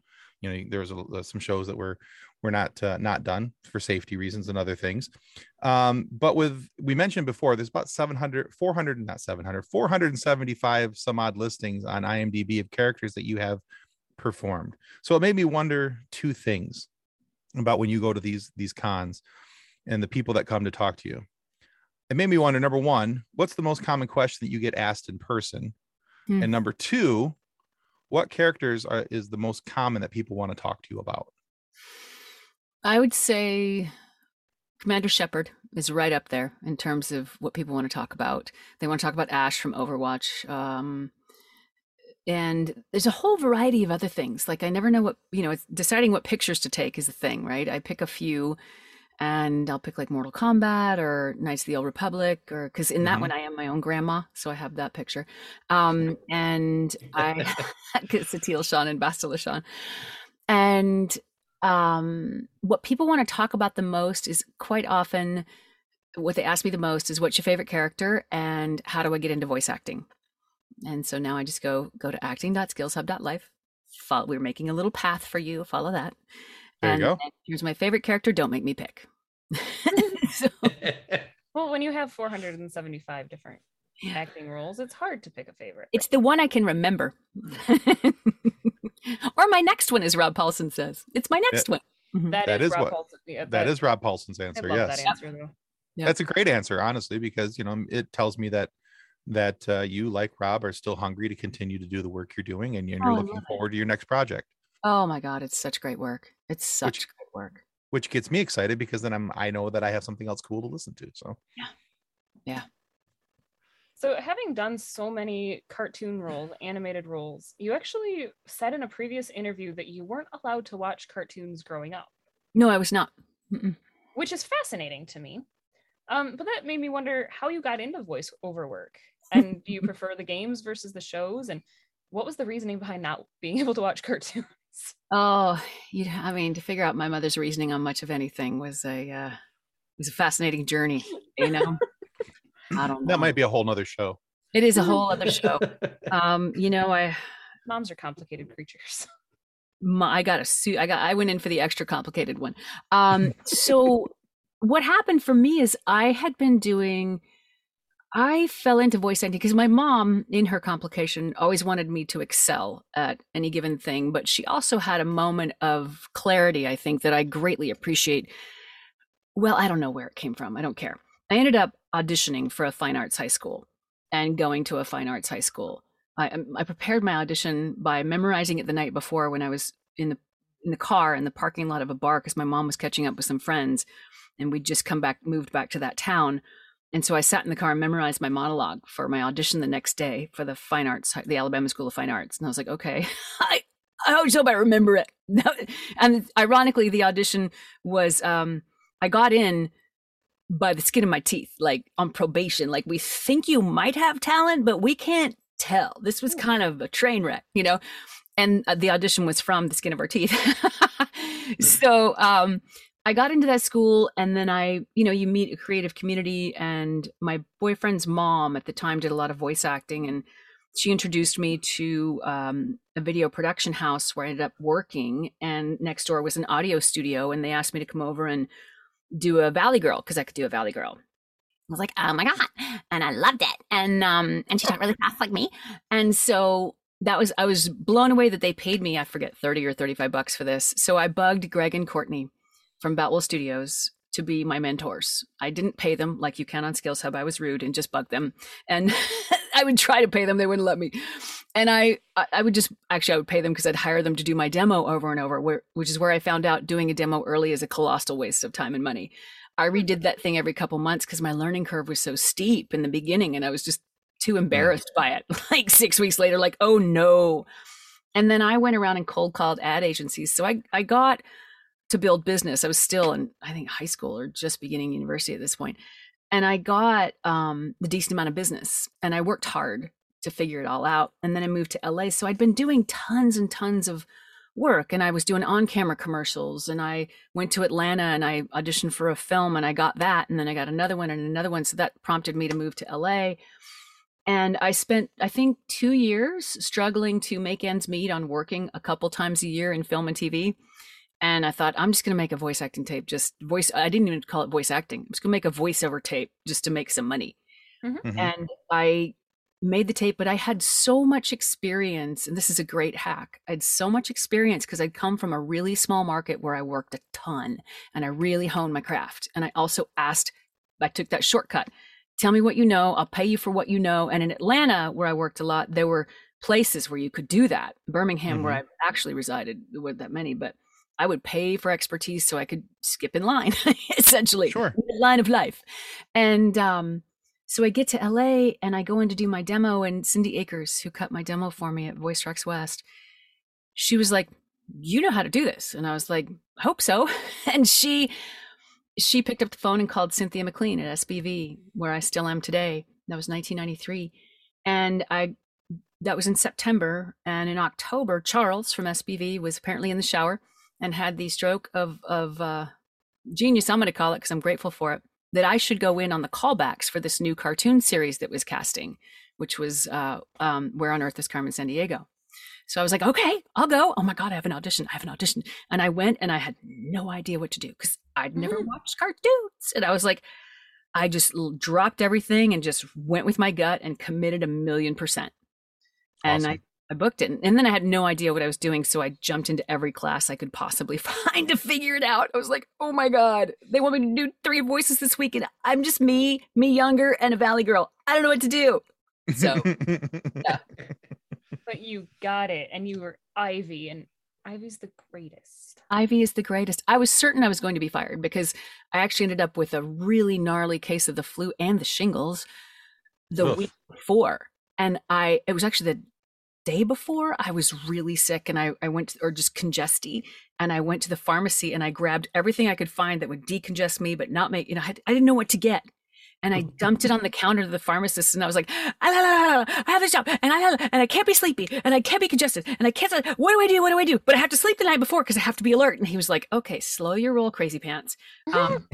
you know there was a, some shows that were were not uh, not done for safety reasons and other things. Um but with we mentioned before there's about 700 400 not 700 475 some odd listings on imdb of characters that you have performed. So it made me wonder two things about when you go to these these cons and the people that come to talk to you. It made me wonder number one what's the most common question that you get asked in person? Hmm. and number two what characters are is the most common that people want to talk to you about I would say Commander Shepard is right up there in terms of what people want to talk about. They want to talk about Ashe from Overwatch. Um, and there's a whole variety of other things. Like I never know what, you know, deciding what pictures to take is a thing, right? I pick a few and I'll pick like Mortal Kombat or Knights of the Old Republic or because in that Mhm. one I am my own grandma, so I have that picture. Um, and I get Satele Shan and Bastila Shan. And um, what people want to talk about the most is quite often what they ask me the most is what's your favorite character and how do I get into voice acting? And so now I just go go to acting.skillshub.life. Follow, we're making a little path for you. Follow that. There you and, go. here's my favorite character. Don't make me pick. so, Well, when you have 475 different Yeah. acting roles, it's hard to pick a favorite. it's the one I can remember. or my next one, as Rob Paulsen says. It's my next one. Mhm. that is Rob what- Paulsen- yeah, that is rob paulsen's I answer love yes that answer though. Yeah. that's a great answer honestly because you know it tells me that that uh, you like rob are still hungry to continue to do the work you're doing and you're, Oh, looking love it. forward to your next project Oh my God, it's such great work. It's such Which- great work. which gets me excited because then i'm i know that i have something else cool to listen to so yeah. Yeah. So, having done so many cartoon roles, animated roles, you actually said in a previous interview that you weren't allowed to watch cartoons growing up, No, I was not. Mm-mm. which is fascinating to me. Um, but that made me wonder how you got into voiceover work. And do you prefer the games versus the shows? And what was the reasoning behind not being able to watch cartoons? Oh, you. I mean, to figure out my mother's reasoning on much of anything was a uh, was a fascinating journey. You know, I don't know. that might be a whole nother show It is a whole other show. Um, you know, I Moms are complicated creatures. my, I got a suit. I got. I went in for the extra complicated one. Um, so what happened for me is I had been doing. I fell into voice acting because my mom, in her complication, always wanted me to excel at any given thing. But she also had a moment of clarity, I think, that I greatly appreciate. Well, I don't know where it came from. I don't care. I ended up auditioning for a fine arts high school and going to a fine arts high school. I, um, I prepared my audition by memorizing it the night before when I was in the in the car in the parking lot of a bar because my mom was catching up with some friends, and we'd just come back, moved back to that town, and so I sat in the car and memorized my monologue for my audition the next day for the fine arts, the Alabama School of Fine Arts, and I was like, okay, I I always hope I remember it. and ironically, the audition was um, I got in by the skin of my teeth, like on probation. Like we think you might have talent, but we can't tell. This was kind of a train wreck, you know. And uh, the audition was from the skin of our teeth. so um, I got into that school, and then I, you know, you meet a creative community. And my boyfriend's mom at the time did a lot of voice acting, and she introduced me to um, a video production house where I ended up working. And next door was an audio studio, and they asked me to come over and do a Valley Girl because I could do a Valley Girl. I was like, oh my god, and I loved it, and um, and she talked really fast like me, and so that was I was blown away that they paid me I forget thirty or thirty five bucks for this. So I bugged Greg and Courtney from Batwell Studios to be my mentors. I didn't pay them like you can on Skills Hub. I was rude and just bugged them, and I would try to pay them, they wouldn't let me, and I I would just actually I would pay them because I'd hire them to do my demo over and over, where which is where I found out doing a demo early is a colossal waste of time and money. I redid that thing every couple months because my learning curve was so steep in the beginning and I was just too mm. embarrassed by it. Like six weeks later, like, oh no. And then I went around and cold called ad agencies. So I, I got to build business. I was still in, I think, high school or just beginning university at this point. And I got um, the decent amount of business and I worked hard to figure it all out. And then I moved to LA. So I'd been doing tons and tons of work and I was doing on camera commercials and I went to Atlanta and I auditioned for a film and I got that and then I got another one and another one so that prompted me to move to LA and I spent I think 2 years struggling to make ends meet on working a couple times a year in film and TV and I thought I'm just going to make a voice acting tape just voice I didn't even call it voice acting I'm just going to make a voiceover tape just to make some money Mhm. and I made the tape, but I had so much experience, and this is a great hack. I had so much experience because I'd come from a really small market where I worked a ton and I really honed my craft. And I also asked, I took that shortcut. Tell me what you know, I'll pay you for what you know. And in Atlanta, where I worked a lot, there were places where you could do that. Birmingham, where I actually resided, there weren't that many, but I would pay for expertise so I could skip in line, essentially Sure. line of life. And um, so I get to LA and I go in to do my demo, and Cindy Akers, who cut my demo for me at Voice Tracks West, she was like, "You know how to do this," and I was like, "I "Hope so." And she she picked up the phone and called Cynthia McLean at SBV, where I still am today. That was 1993, and I that was in September, and in October, Charles from SBV was apparently in the shower and had the stroke of of uh, genius. I'm going to call it because I'm grateful for it that I should go in on the callbacks for this new cartoon series that was casting, which was uh, um, Where on Earth is Carmen Sandiego. So I was like, okay, I'll go. Oh my God, I have an audition. I have an audition. And I went and I had no idea what to do because I'd never Mm. watched cartoons. And I was like, I just l- dropped everything and just went with my gut and committed a million percent. And I, Awesome. I booked it. And then I had no idea what I was doing. So I jumped into every class I could possibly find to figure it out. I was like, oh my God, they want me to do three voices this week. And I'm just me, me younger, and a Valley girl. I don't know what to do. So But you got it, and you were Ivy, and Ivy's the greatest. Ivy is the greatest. I was certain I was going to be fired because I actually ended up with a really gnarly case of the flu and the shingles the Oof. week before. And I, it was actually the day before I was really sick and I, I went, to, or just congesty. And I went to the pharmacy and I grabbed everything I could find that would decongest me, but not make, you know, I, I didn't know what to get. And I dumped it on the counter to the pharmacist, and I was like, "Ah, la, la, la, la, "I have this job, and I and I can't be sleepy, and I can't be congested, and I can't. What do I do? What do I do? But I have to sleep the night before because I have to be alert." And he was like, "Okay, slow your roll, crazy pants. Um,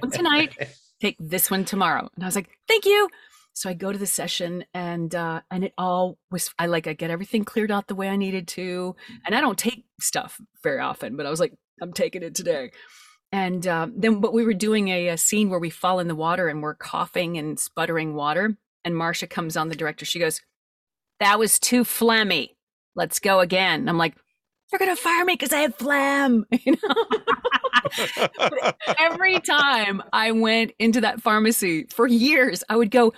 one tonight. take this one tomorrow." And I was like, "Thank you." So I go to the session, and uh, and it all was. I like I get everything cleared out the way I needed to, and I don't take stuff very often, but I was like, "I'm taking it today." And um, then, but we were doing a, a scene where we fall in the water and we're coughing and sputtering water. And Marcia comes on, the director. She goes, That was too phlegmy. Let's go again. And I'm like, They're going to fire me because I have phlegm. You know? Every time I went into that pharmacy for years, I would go,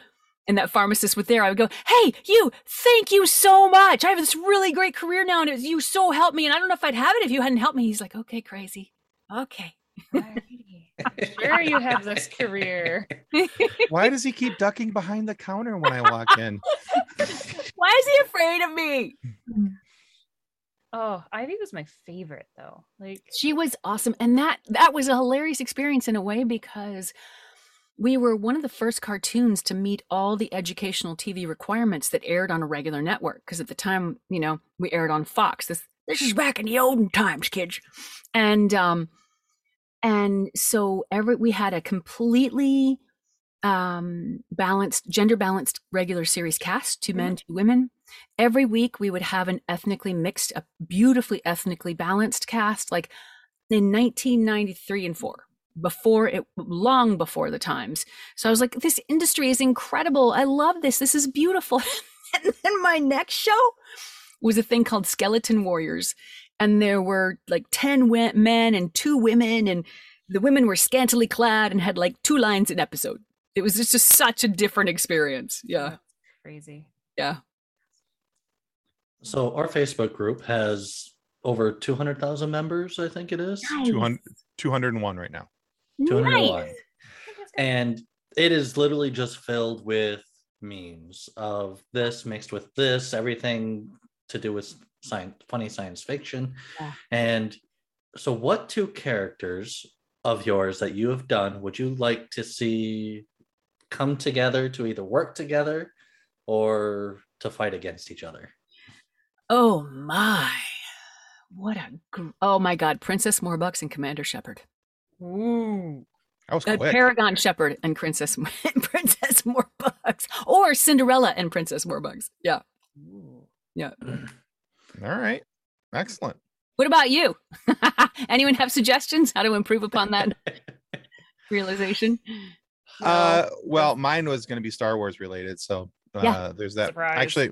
and that pharmacist was there. I would go, Hey, you, thank you so much. I have this really great career now, and it, you so helped me. And I don't know if I'd have it if you hadn't helped me. He's like, Okay, crazy. Okay. Sure, you have this career. Why does he keep ducking behind the counter when I walk in? Why is he afraid of me? Oh, Ivy was my favorite though. Like, She was awesome. And that that was a hilarious experience in a way because we were one of the first cartoons to meet all the educational TV requirements that aired on a regular network. Because at the time, you know, we aired on Fox. This this is back in the olden times, kids. And um and so every we had a completely um balanced gender balanced regular series cast two men two women every week we would have an ethnically mixed a beautifully ethnically balanced cast like in 1993 and 4 before it long before the times. So i was like this industry is incredible. I love this. This is beautiful. And then my next show was a thing called skeleton warriors. And there were like 10 men and two women and the women were scantily clad and had like two lines an episode. It was just, just such a different experience. Yeah. Crazy. yeah. So our Facebook group has over 200,000 members, I think it is. 200, 201 right now. 201. Nice. And it is literally just filled with memes of this mixed with this, everything to do with science, funny science fiction. Yeah. And so, what two characters of yours that you have done would you like to see come together to either work together or to fight against each other? Oh my. What a gr- oh my god, Princess Morbucks and Commander Shepard. Ooh. That was quick. Paragon Shepard and Princess Princess Morbucks, or Cinderella and Princess Morbucks. Yeah, yeah. All right. Excellent. What about you? Anyone have suggestions how to improve upon that realization? Uh, well, mine was going to be Star Wars related, so uh, Yeah. there's that. Surprise. Actually,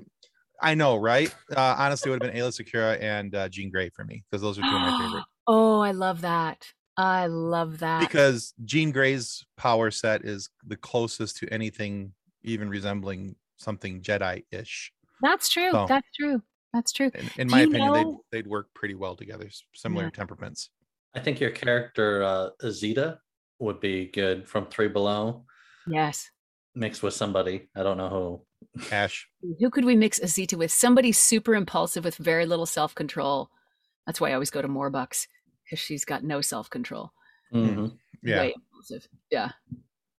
I know, right? Uh, honestly, it would have been Aayla Secura and uh, Jean Grey for me because those are two of my favorite. oh, I love that. I love that. Because Jean Grey's power set is the closest to anything even resembling something Jedi-ish. That's true. So- That's true. That's true. In, in my opinion, know- they'd, they'd work pretty well together. Similar Yeah. temperaments. I think your character, uh, Azita, would be good from Three Below, Yes. mixed with somebody. I don't know who. Ash. Who could we mix Azita with? Somebody super impulsive with very little self control. That's why I always go to Morbucks because she's got no self control. Mhm. Yeah, Way impulsive. Yeah.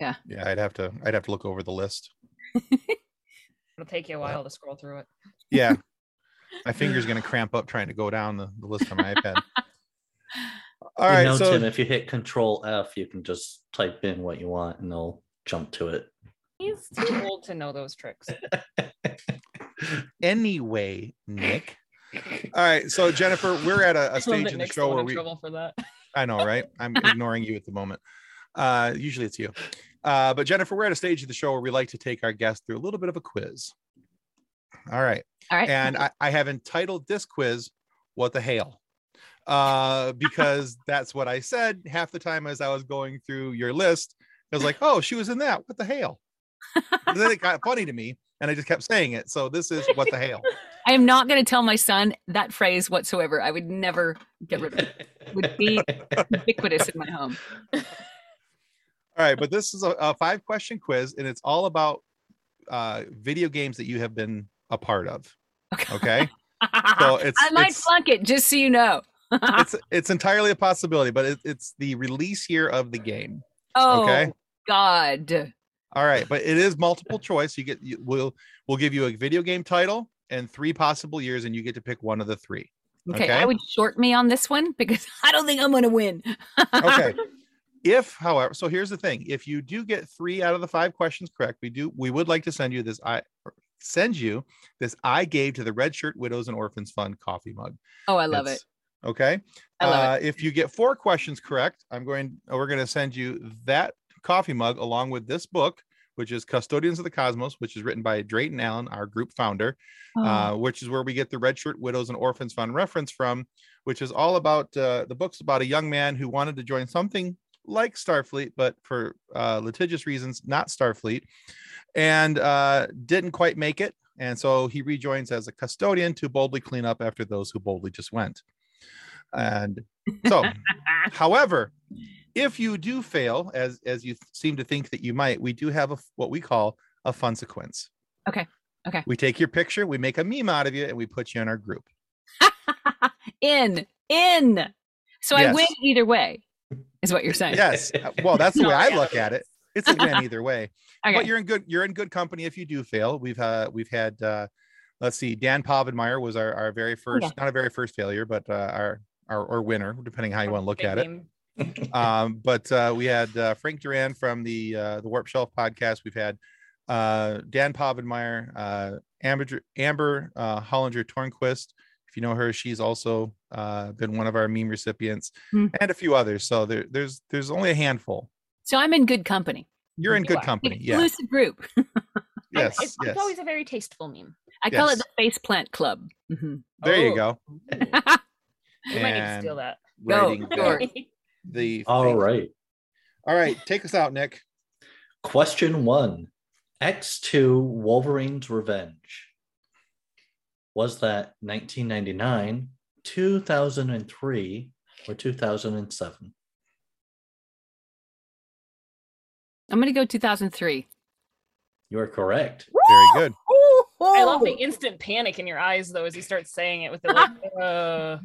yeah. I'd have to. I'd have to look over the list. It'll take you a while to scroll through it. Yeah. my finger's gonna cramp up trying to go down the, the list on my iPad. All you right, know, so Tim, if you hit Control F, you can just type in what you want and it'll jump to it. He's too old to know those tricks. anyway, Nick. All right, so Jennifer, we're at a, love stage in the show where we. trouble for that. I know, right? I'm ignoring you at the moment. Uh, usually it's you. Uh, but Jennifer, we're at a stage of the show where we like to take our guests through a little bit of a quiz. All right. All right. And I, I have entitled this quiz, What the Hail? Uh, because that's what I said half the time as I was going through your list. I was like, oh, she was in that. What the hail? And then it got funny to me, and I just kept saying it. So this is what the hail. I am not going to tell my son that phrase whatsoever. I would never get rid of it. Would be ubiquitous in my home. All right, but this is a, a five question quiz, and it's all about uh, video games that you have been a part of. Okay, so it's I might it's, flunk it, just so you know. it's it's entirely a possibility, but it, it's the release year of the game. oh, Okay. God. All right, but it is multiple choice. You get you, we'll we'll give you a video game title and three possible years, and you get to pick one of the three. Okay, Okay. I would short me on this one because I don't think I'm going to win. Okay. if, however, so here's the thing: if you do get three out of the five questions correct, we do we would like to send you this I send you this I gave to the Red Shirt Widows and Orphans Fund coffee mug. Oh, I love it. Okay. Uh, If you get four questions correct, I'm going. We're going to send you that coffee mug along with this book, which is Custodians of the Cosmos, which is written by Drayton Allen, our group founder, Oh, uh, which is where we get the Red Shirt Widows and Orphans Fund reference from, which is all about uh, the book's about a young man who wanted to join something like Starfleet, but for uh, litigious reasons, not Starfleet, and uh, didn't quite make it. And so he rejoins as a custodian to boldly clean up after those who boldly just went. And so, however, if you do fail, as as you seem to think that you might, we do have a what we call a fun sequence. Okay. Okay. We take your picture, we make a meme out of you, and we put you in our group. in, in. So I win either way, is what you're saying. Yes. Uh, Well, that's the way I look at it. It's a win either way. Okay. But you're in good you're in good company if you do fail. We've uh we've had uh let's see, Dan Povenmire was our, our very first, Oh, yeah. not a very first failure, but uh, our our or winner, depending how you want to look Big at it. name. Um, but uh, we had uh, Frank Duran from the uh, the Warp Shelf podcast. We've had uh, Dan Povenmire, uh, Amber Amber uh, Hollinger Tornquist. If you know her, she's also uh, been one of our meme recipients, Hmm. and a few others. So there, there's there's only a handful. So I'm in good company. You're in You good are. company. Yeah. Exclusive group. And Yes. It's, yes. it's always a very tasteful meme. I call Yes. it the face plant club. Mhm. There you Oh. go. We might need to steal that. Go, writing sure. The All right. All right. Take us out, Nick. Question one X2 Wolverine's Revenge. Was that 1999, 2003, or 2007? I'm gonna go 2003. You are correct. Very good. I love the instant panic in your eyes though as you start saying it with the like, uh,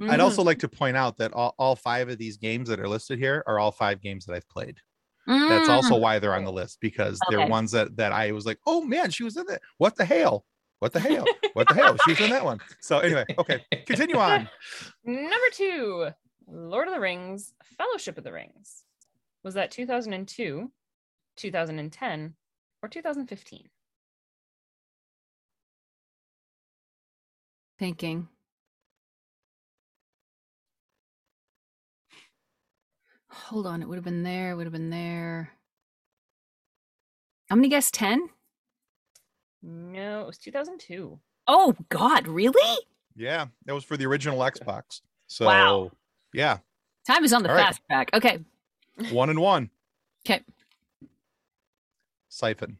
Mm-hmm. I'd also like to point out that all, all five of these games that are listed here are all five games that I've played. That's Mm. also why they're on the list because they're ones that that I was like, oh man, she was in that. What the hell? What the hell? What the hell? She was in that one. So anyway, okay, continue on. number two, Lord of the Rings, Fellowship of the Rings. Was that 2002, 2010, or 2015? Thinking. Hold on, it would have been there. It would have been there. I'm gonna guess 10. No, it was 2002. Oh God, really? Yeah, that was for the original Xbox. So Wow. yeah, Time is on the All right. fast track. Okay. one and one. Okay. Siphon.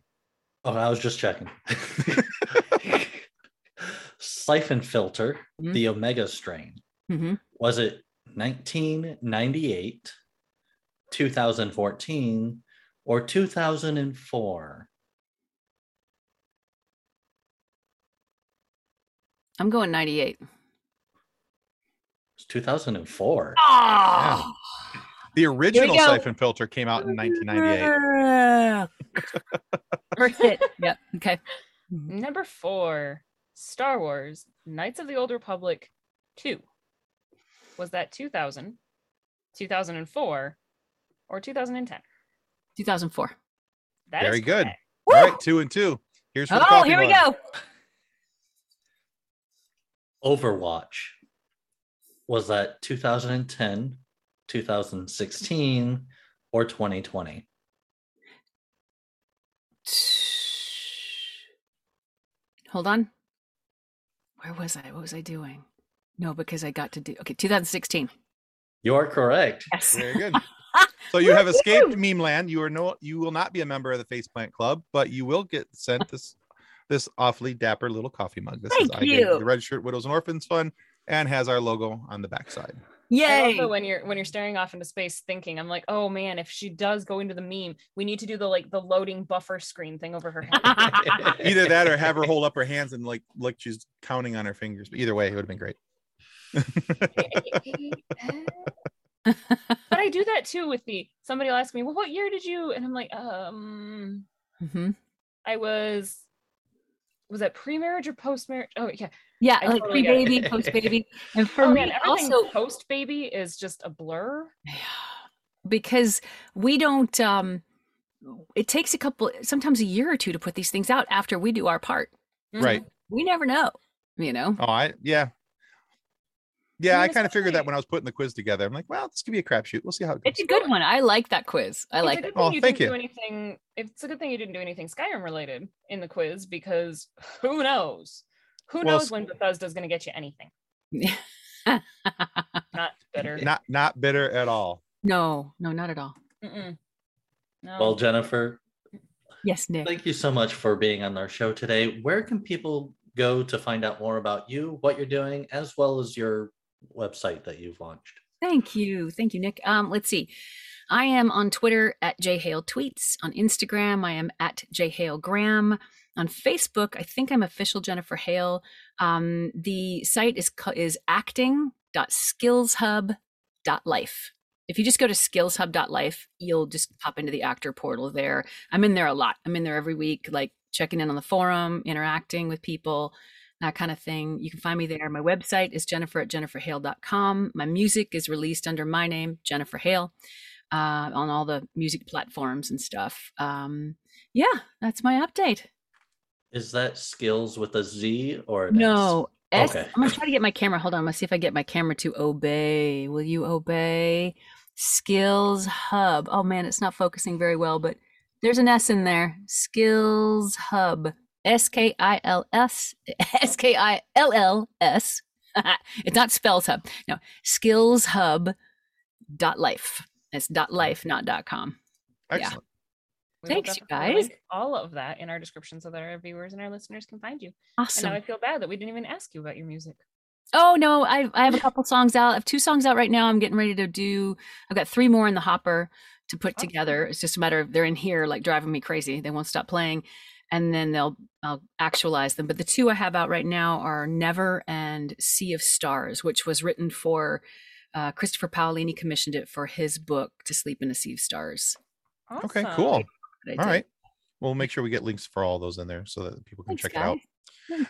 Oh, I was just checking. Siphon filter, Mhm. the Omega strain. hmm Was it 1998, 2014, or 2004? I'm going 98. It's 2004. Oh, ah! The original. Siphon filter came out in 1998. First hit. Yep. Okay. Number four, Star Wars, Knights of the Old Republic 2. Was that 2000, 2004, or 2010? 2004. That is Very good. correct. All right, two and two. Here's for the Oh, coffee here we mug. go. Overwatch. Was that 2010, 2016, or 2020? Hold on. Where was I? What was I doing? No, because I got to do okay. 2016. You are correct. Yes. Very good. So you have escaped meme land. You are no, you will not be a member of the Faceplant Club, but you will get sent this this awfully dapper little coffee mug. This is Thank I Gave you. the Red Shirt Widows and Orphans Fund and has our logo on the backside. I love Yay. when you're when you're staring off into space thinking, I'm like, oh man, if she does go into the meme, we need to do the like the loading buffer screen thing over her head. Either that or have her hold up her hands and like like she's counting on her fingers. But either way, it would have been great. But I do that too with the somebody will ask me, well, what year did you? And I'm like, um, hmm I was was that pre-marriage or post-marriage? Oh yeah. Yeah, I like totally pre baby, post baby, and for oh me man, also post baby is just a blur. because we don't. um It takes a couple, sometimes a year or two to put these things out after we do our part. Right. We never know, you know. Oh, I yeah. Yeah, I kind of figured that when I was putting the quiz together. I'm like, well, this could be a crapshoot. We'll see how it goes. It's a good one. I like that quiz. I like it's a it. good thing Oh, you thank didn't you. do anything. It's a good thing you didn't do anything Skyrim related in the quiz because who knows? Who Well, knows when Bethesda's going to get you anything? Not bitter. Not not bitter at all. no, no, not at all. Mm-mm. No. Well, Jennifer, Yes, Nick. thank you so much for being on our show today. Where can people go to find out more about you, what you're doing, as well as your website that you've launched? Thank you. Thank you, Nick. Um, let's see. I am on Twitter at jhale tweets. On Instagram, I am at jhalegram. On Facebook, I think I'm official Jennifer Hale. Um, the site is is acting.skillshub.life. If you just go to skillshub.life, you'll just pop into the actor portal there. I'm in there a lot. I'm in there every week, like checking in on the forum, interacting with people, that kind of thing. You can find me there. My website is jennifer at jenniferhale.com. My music is released under my name, Jennifer Hale, uh, on all the music platforms and stuff. Um, yeah, that's my update. Is that skills with a Z or? No. S- Okay. I'm gonna try to get my camera. Hold on. I'm gonna see if I get my camera to obey. Will you obey? Skills Hub. Oh man, it's not focusing very well, but there's an S in there. Skills Hub. S K I L S S K I L L S. It's not Spells Hub. No, Skills Hub. Dot life. It's dot life, not dot com. Yeah. Excellent. We Thanks, you guys. All of that in our description so that our viewers and our listeners can find you. Awesome. And now I feel bad that we didn't even ask you about your music. Oh no, I I have a couple songs out. I have two songs out right now. I'm getting ready to do. I've got three more in the hopper. to put together. It's just a matter of they're in here like driving me crazy. They won't stop playing, and then they'll I'll actualize them. But the two I have out right now are Never and Sea of Stars, which was written for uh, Christopher Paolini commissioned it for his book To Sleep in a Sea of Stars. Okay, cool. All right. I All did. right. We'll make sure we get links for all those in there so that people can Thanks, check guys. it out.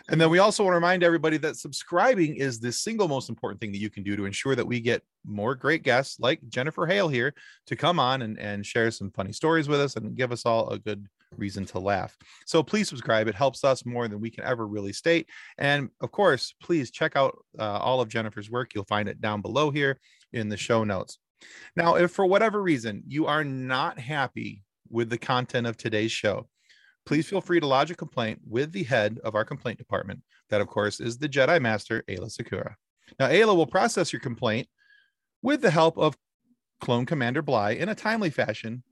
And then we also want to remind everybody that subscribing is the single most important thing that you can do to ensure that we get more great guests like Jennifer Hale here to come on and, and share some funny stories with us and give us all a good reason to laugh. So please subscribe. It helps us more than we can ever really state. And of course, please check out uh, all of Jennifer's work. You'll find it down below here in the show notes. Now, if for whatever reason you are not happy with the content of today's show, please feel free to lodge a complaint with the head of our complaint department. That, of course, is the Jedi Master, Aayla Secura. Now, Aayla will process your complaint with the help of Clone Commander Bly in a timely fashion,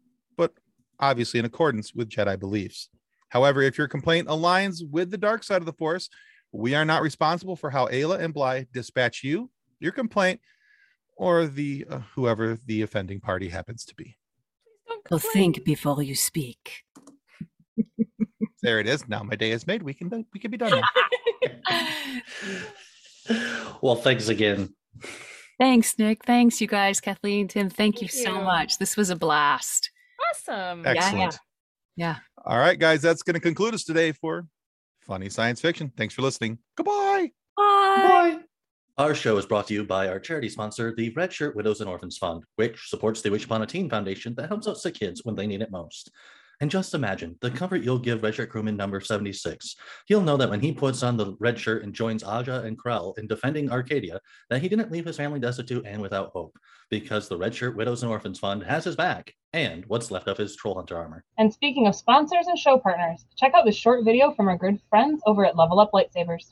obviously in accordance with Jedi beliefs. However, if your complaint aligns with the dark side of the Force, we are not responsible for how Aayla and Bly dispatch you, your complaint, or the uh, whoever the offending party happens to be. Don't So think before you speak. There it is. Now my day is made. We can we can be done. Well, thanks again. Thanks, Nick. Thanks, you guys. Kathleen, Tim, thank, you Thank so much. This was a blast. Awesome. yeah. Excellent. Yeah. All right, guys, that's going to conclude us today for Funny Science Fiction. Thanks for listening. Goodbye. Bye. Our show is brought to you by our charity sponsor, the Red Shirt Widows and Orphans Fund, which supports the Wish Upon a Teen Foundation that helps out sick kids when they need it most. And just imagine the comfort you'll give Red Shirt crewman number 76. He'll know that when he puts on the red shirt and joins Aja and Krel in defending Arcadia, that he didn't leave his family destitute and without hope, because the Red Shirt Widows and Orphans Fund has his back and what's left of his Troll Hunter armor. And speaking of sponsors and show partners, check out this short video from our good friends over at Level Up Lightsabers.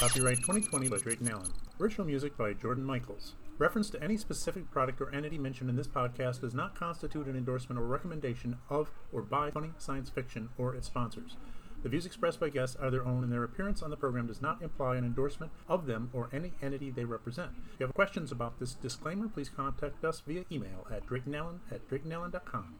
Copyright 2020 by Drayton Allen. Original music by Jordan Michaels. Reference to any specific product or entity mentioned in this podcast does not constitute an endorsement or recommendation of or by Funny Science Fiction or its sponsors. The views expressed by guests are their own, and their appearance on the program does not imply an endorsement of them or any entity they represent. If you have questions about this disclaimer, please contact us via email at draytonallen at draytonallen.com.